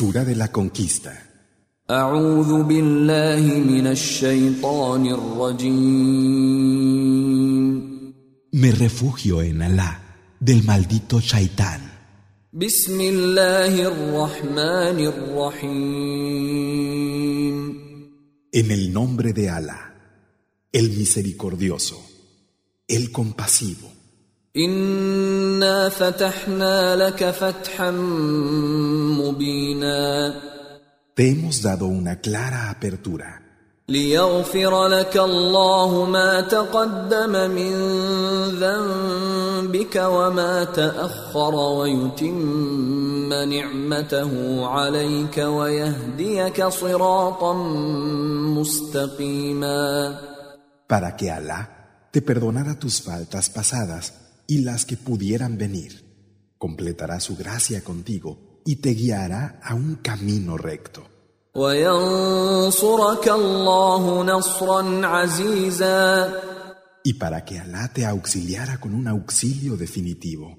De la Conquista. Me refugio en Alá del maldito Shaitán. En el nombre de Alá, el misericordioso, el compasivo. إنا فتحنا لك فتحا مبينا. Te hemos dado una clara apertura. ليغفر لك الله ما تقدم من ذنبك وما تأخر ويتم نعمته عليك ويهديك صراطا مستقيما. Para que Alá te perdonara tus faltas pasadas y las que pudieran venir. Completará su gracia contigo y te guiará a un camino recto. Y para que Alá te auxiliara con un auxilio definitivo.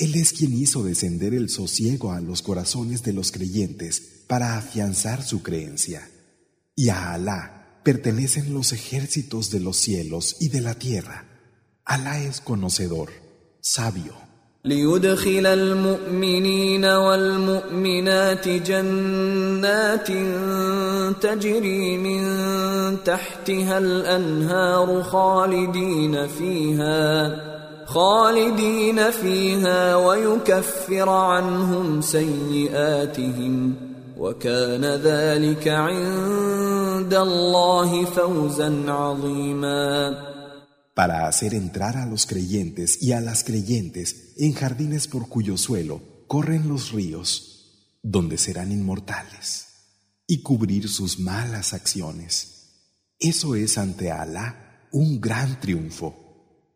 Él es quien hizo descender el sosiego a los corazones de los creyentes para afianzar su creencia. Y a Alá pertenecen los ejércitos de los cielos y de la tierra. Alá es conocedor, sabio. ليدخل المؤمنين والمؤمنات جنات تجري من تحتها الانهار خالدين فيها خالدين فيها ويكفر عنهم سيئاتهم وكان ذلك عند الله فوزا عظيما para hacer entrar a los creyentes y a las creyentes en jardines por cuyo suelo corren los ríos, donde serán inmortales, y cubrir sus malas acciones. Eso es ante Alá un gran triunfo.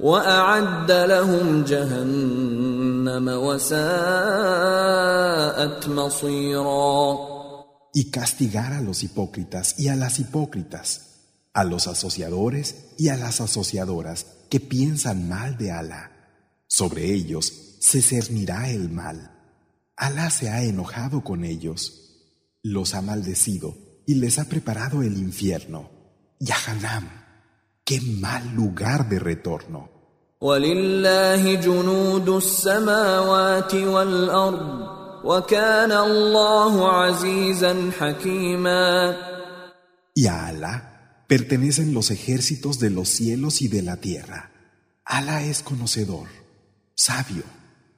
وأعد لهم جهنم وساءت مصيرا Y castigar a los hipócritas y a las hipócritas, a los asociadores y a las asociadoras que piensan mal de Alá. Sobre ellos se cernirá el mal. Alá se ha enojado con ellos, los ha maldecido y les ha preparado el infierno. Yahanam, qué mal lugar de retorno. ولله جنود السماوات والأرض وكان الله عزيزا حكيما Y a Alá pertenecen los ejércitos de los cielos y de la tierra. Alá es conocedor, sabio.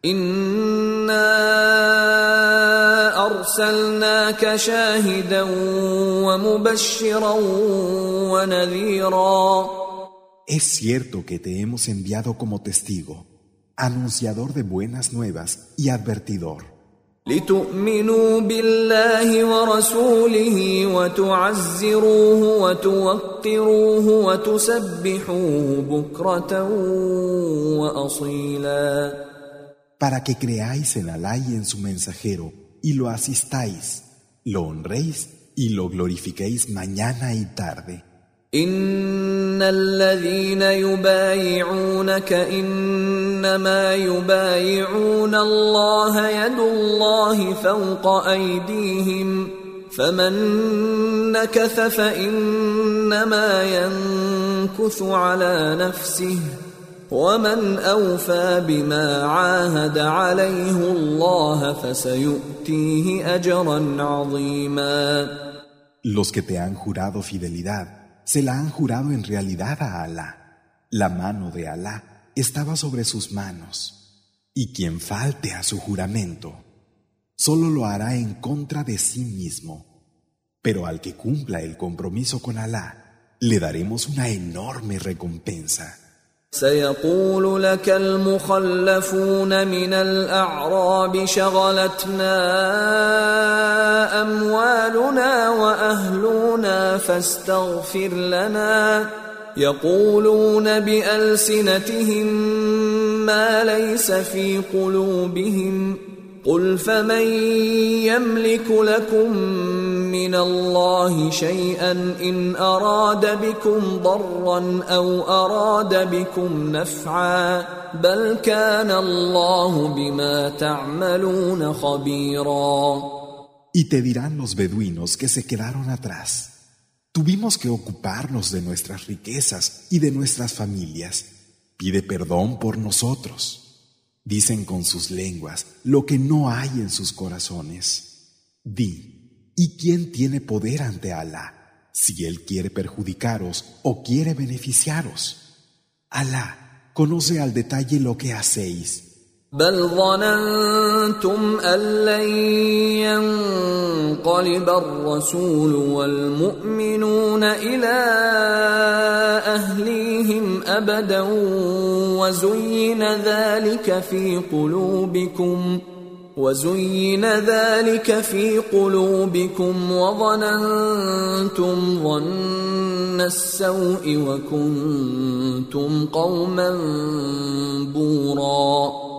إنا أرسلناك شاهدا ومبشرا ونذيرا Es cierto que te hemos enviado como testigo, anunciador de buenas nuevas y advertidor, لتؤمنوا بالله ورسوله وتعزروه وتوقروه وتسبحوه بكرة وأصيلا para que creáis en Alá y en su mensajero, y lo asistáis, lo honréis y lo glorifiquéis mañana y tarde. إن الذين يبايعونك إنما يبايعون الله يد الله فوق أيديهم فمن نكث فإنما ينكث على نفسه ومن أوفى بما عاهد عليه الله فسيؤتيه أجرا عظيما Los que te han jurado fidelidad se la han jurado en realidad a Alá. La mano de Alá estaba sobre sus manos. Y quien falte a su juramento, solo lo hará en contra de sí mismo. Pero al que cumpla el compromiso con Alá, le daremos una enorme recompensa. سيقول لك المخلفون من الاعراب شغلتنا أموالنا وأهلنا فاستغفر لنا. يقولون بألسنتهم ما ليس في قلوبهم. قل فمن يملك لكم من الله شيئا إن أراد بكم ضرا أو أراد بكم نفعا. بل كان الله بما تعملون خبيرا. Y te dirán los beduinos que se quedaron atrás. Tuvimos que ocuparnos de nuestras riquezas y de nuestras familias. Pide perdón por nosotros. Dicen con sus lenguas lo que no hay en sus corazones. Di, ¿y quién tiene poder ante Alá? Si Él quiere perjudicaros o quiere beneficiaros. Alá conoce al detalle lo que hacéis. بل ظننتم أن لن ينقلب الرسول والمؤمنون إلى أهليهم أبدا وزين ذلك في قلوبكم وزين ذلك في قلوبكم وظننتم ظن السوء وكنتم قوما بوراً.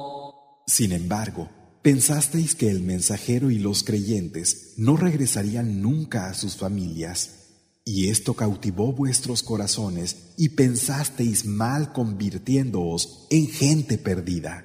Sin embargo, pensasteis que el mensajero y los creyentes no regresarían nunca a sus familias, y esto cautivó vuestros corazones y pensasteis mal convirtiéndoos en gente perdida.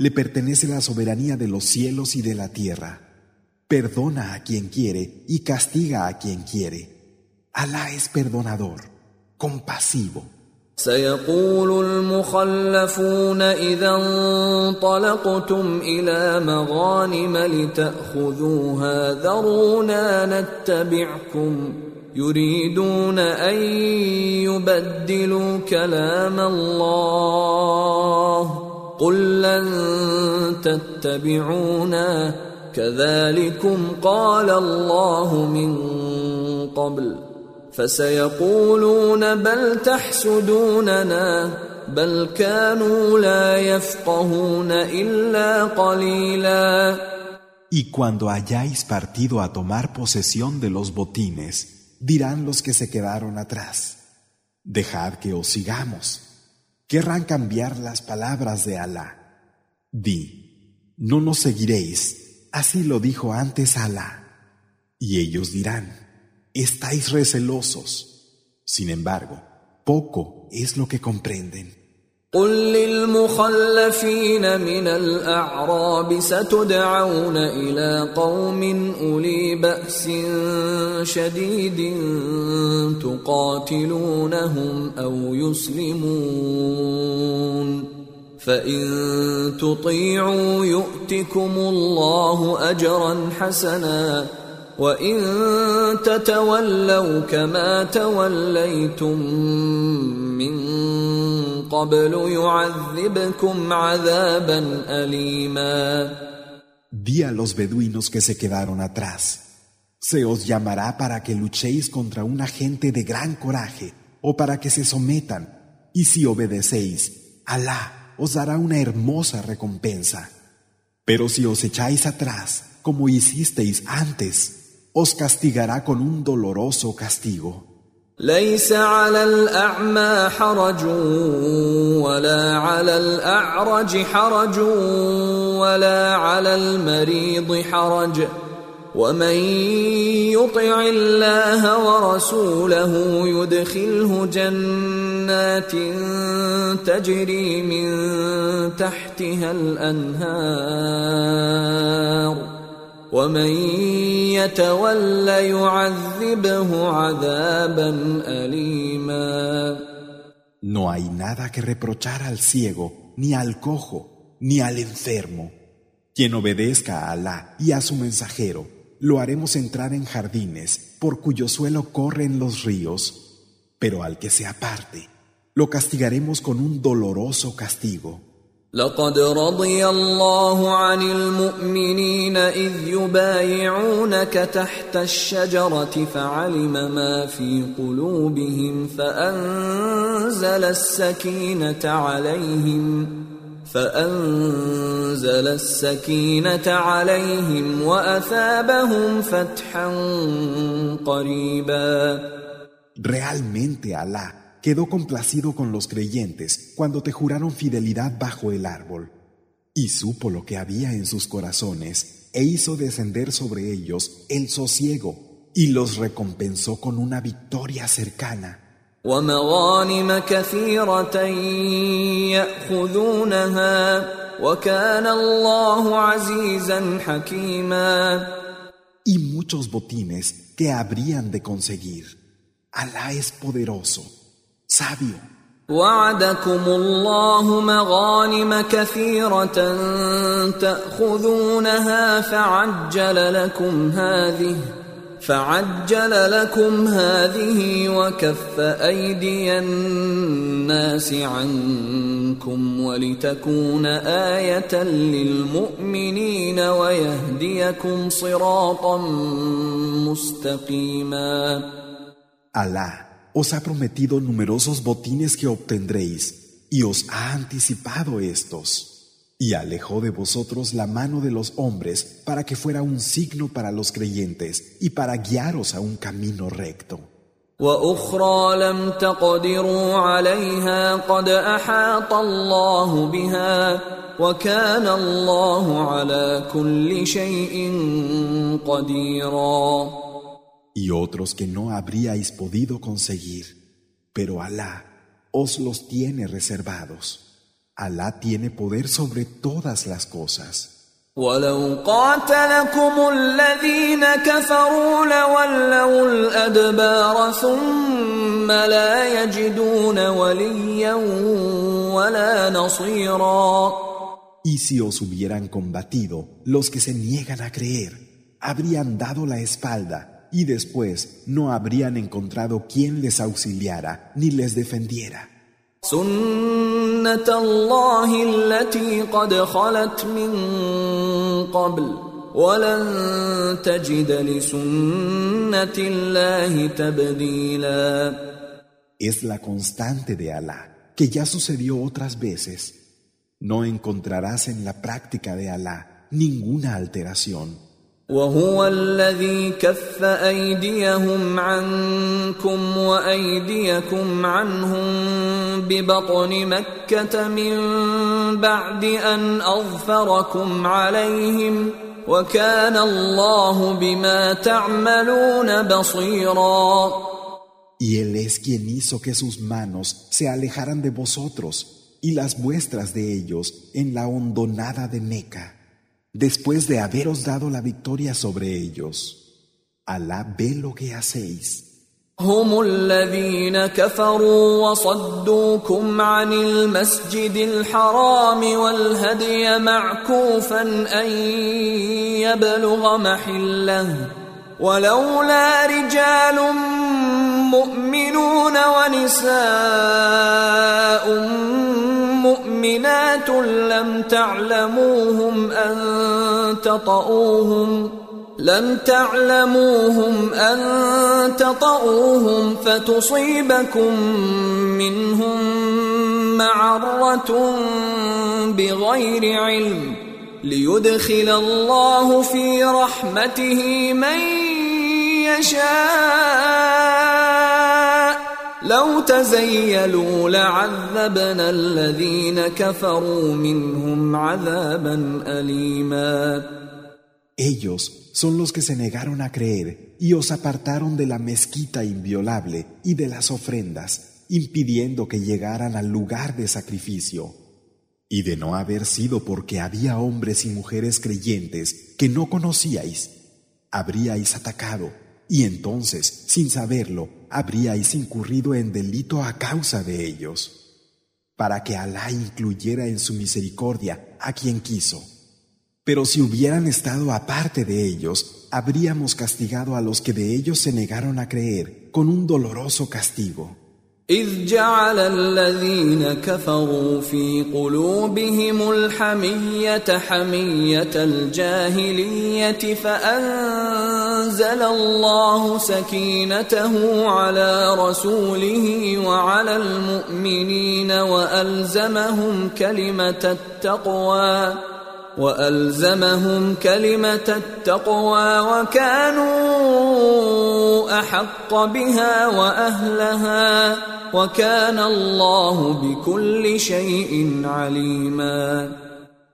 le pertenece la soberanía de los cielos y de la tierra. Perdona a quien quiere y castiga a quien quiere. Alá es perdonador, compasivo. سيقول المخلفون إذا انطلقتم إلى مغانم لتأخذوها ذرونا نتبعكم يريدون أن يبدلوا كلام الله قل لن تتبعونا كذلكم قال الله من قبل فسيقولون بل تحسدوننا بل كانوا لا يفقهون الا قليلا Y cuando hayáis partido a tomar posesión de los botines, dirán los que se quedaron atrás, dejad que os sigamos. querrán cambiar las palabras de Alá. Di, no nos seguiréis, así lo dijo antes Alá. Y ellos dirán, estáis recelosos. Sin embargo, poco es lo que comprenden. قل للمخلفين من الأعراب ستدعون إلى قوم أولي بأس شديد تقاتلونهم أو يسلمون فإن تطيعوا يؤتكم الله أجرا حسنا وإن تتولوا كما توليتم من Di a los beduinos que se quedaron atrás. Se os llamará para que luchéis contra una gente de gran coraje o para que se sometan. Y si obedecéis, Alá os dará una hermosa recompensa. Pero si os echáis atrás, como hicisteis antes, os castigará con un doloroso castigo. ليس على الأعمى حرج ولا على الأعرج حرج ولا على المريض حرج. ومن يطع الله ورسوله يدخله جنات تجري من تحتها الأنهار. ومن يتول يعذبه عذابا اليما No hay nada que reprochar al ciego, ni al cojo, ni al enfermo. Quien obedezca a Alá y a su mensajero, lo haremos entrar en jardines por cuyo suelo corren los ríos, pero al que se aparte, lo castigaremos con un doloroso castigo. لقد رضي الله عن المؤمنين إذ يبايعونك تحت الشجرة فعلم ما في قلوبهم فأنزل السكينة عليهم فأنزل السكينة عليهم وأثابهم فتحا قريبا. Realmente Alá quedó complacido con los creyentes cuando te juraron fidelidad bajo el árbol, y supo lo que había en sus corazones, e hizo descender sobre ellos el sosiego, y los recompensó con una victoria cercana. Y muchos botines que habrían de conseguir. Alá es poderoso. Sabio. وعدكم الله مغانم كثيرة تأخذونها فعجل لكم هذه فعجل لكم هذه وكف أيدي الناس عنكم ولتكون آية للمؤمنين ويهديكم صراطا مستقيما Alá os ha prometido numerosos botines que obtendréis y os ha anticipado estos. y alejó de vosotros la mano de los hombres para que fuera un signo para los creyentes y para guiaros a un camino recto Y otros que no habríais podido conseguir, pero Alá os los tiene reservados. Alá tiene poder sobre todas las cosas. ولو قاتلكم الذين كفروا لولوا الأدبار ثم لا يجدون وليا ولا نصيرا Y si os hubieran combatido, los que se niegan a creer, habrían dado la espalda y después no habrían encontrado quien les auxiliara ni les defendiera. Es la constante de Alá, que ya sucedió otras veces. No encontrarás en la práctica de Alá ninguna alteración. وهو الذي كف ايديهم عنكم وايديكم عنهم ببطن مكه من بعد ان اظفركم عليهم وكان الله بما تعملون بصيرا Y él es quien hizo que sus manos se alejaran de vosotros y las vuestras de ellos en la hondonada de Meca. después de haberos dado la victoria sobre ellos. Alá ve lo que hacéis. هم الذين كفروا وصدوكم عن المسجد الحرام والهدي معكوفا ان يبلغ محله ولولا رجال مؤمنون ونساء مؤمنات لم تعلموهم أن تطؤوهم لم تعلموهم أن تطؤوهم فتصيبكم منهم معرة بغير علم. ليدخل الله في رحمته من يشاء. لو تزيلوا لعذبنا الذين كفروا منهم عذابا أليما Ellos son los que se negaron a creer y os apartaron de la mezquita inviolable y de las ofrendas, impidiendo que llegaran al lugar de sacrificio. Y de no haber sido porque había hombres y mujeres creyentes que no conocíais, habríais atacado, y entonces, sin saberlo, habríais incurrido en delito a causa de ellos, para que Alá incluyera en su misericordia a quien quiso. Pero si hubieran estado aparte de ellos, habríamos castigado a los que de ellos se negaron a creer con un doloroso castigo. إذ جعل الذين كفروا في قلوبهم الحمية حمية الجاهلية فأنزل الله سكينته على رسوله وعلى المؤمنين وألزمهم كلمة التقوى وألزمهم كلمة التقوى وكانوا أحق بها وأهلها وكان الله بكل شيء عليما.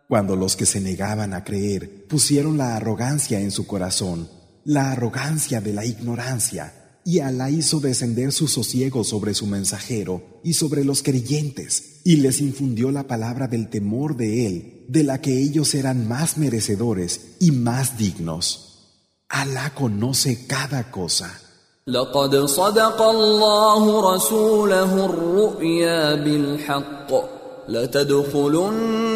Cuando los que se negaban a creer pusieron la arrogancia en su corazón, la arrogancia de la ignorancia, y Alá hizo descender su sosiego sobre su mensajero y sobre los creyentes, y les infundió la palabra del temor de él, de la que ellos eran más merecedores y más dignos. Alá conoce cada cosa. لقد صدق الله رسوله الرؤيا بالحق لتدخلن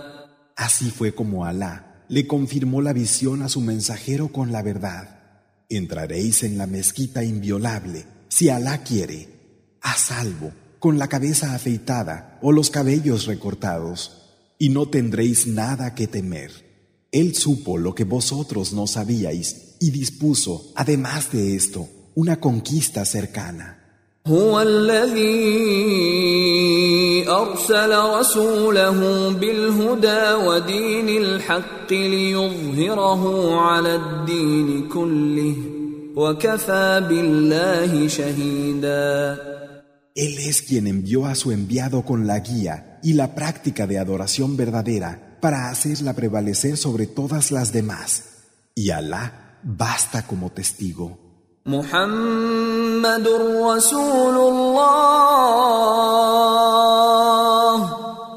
Así fue como Alá le confirmó la visión a su mensajero con la verdad. Entraréis en la mezquita inviolable, si Alá quiere, a salvo, con la cabeza afeitada o los cabellos recortados, y no tendréis nada que temer. Él supo lo que vosotros no sabíais y dispuso, además de esto, una conquista cercana. هو الذي أرسل رسوله بالهدى ودين الحق ليظهره على الدين كله وكفى بالله شهيدا Él es quien envió a su enviado con la guía y la práctica de adoración verdadera para hacerla prevalecer sobre todas las demás. Y Alá basta como testigo. محمد رسول الله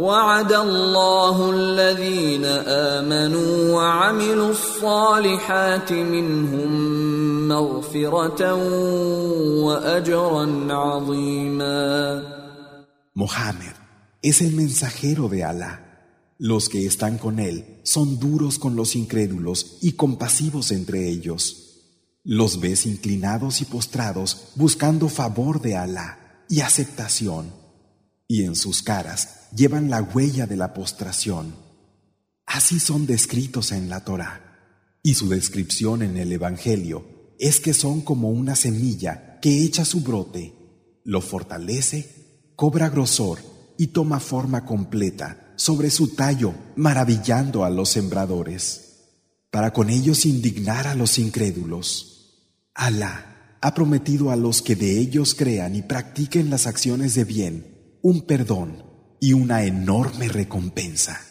وعد الله الذين امنوا وعملوا الصالحات منهم مغفره واجرا عظيما Mohammed es el mensajero de Alá. Los que están con él son duros con los incrédulos y compasivos entre ellos. Los ves inclinados y postrados buscando favor de Alá y aceptación. Y en sus caras llevan la huella de la postración. Así son descritos en la Torá. Y su descripción en el Evangelio es que son como una semilla que echa su brote, lo fortalece cobra grosor y toma forma completa sobre su tallo, maravillando a los sembradores, para con ellos indignar a los incrédulos. Alá ha prometido a los que de ellos crean y practiquen las acciones de bien un perdón y una enorme recompensa.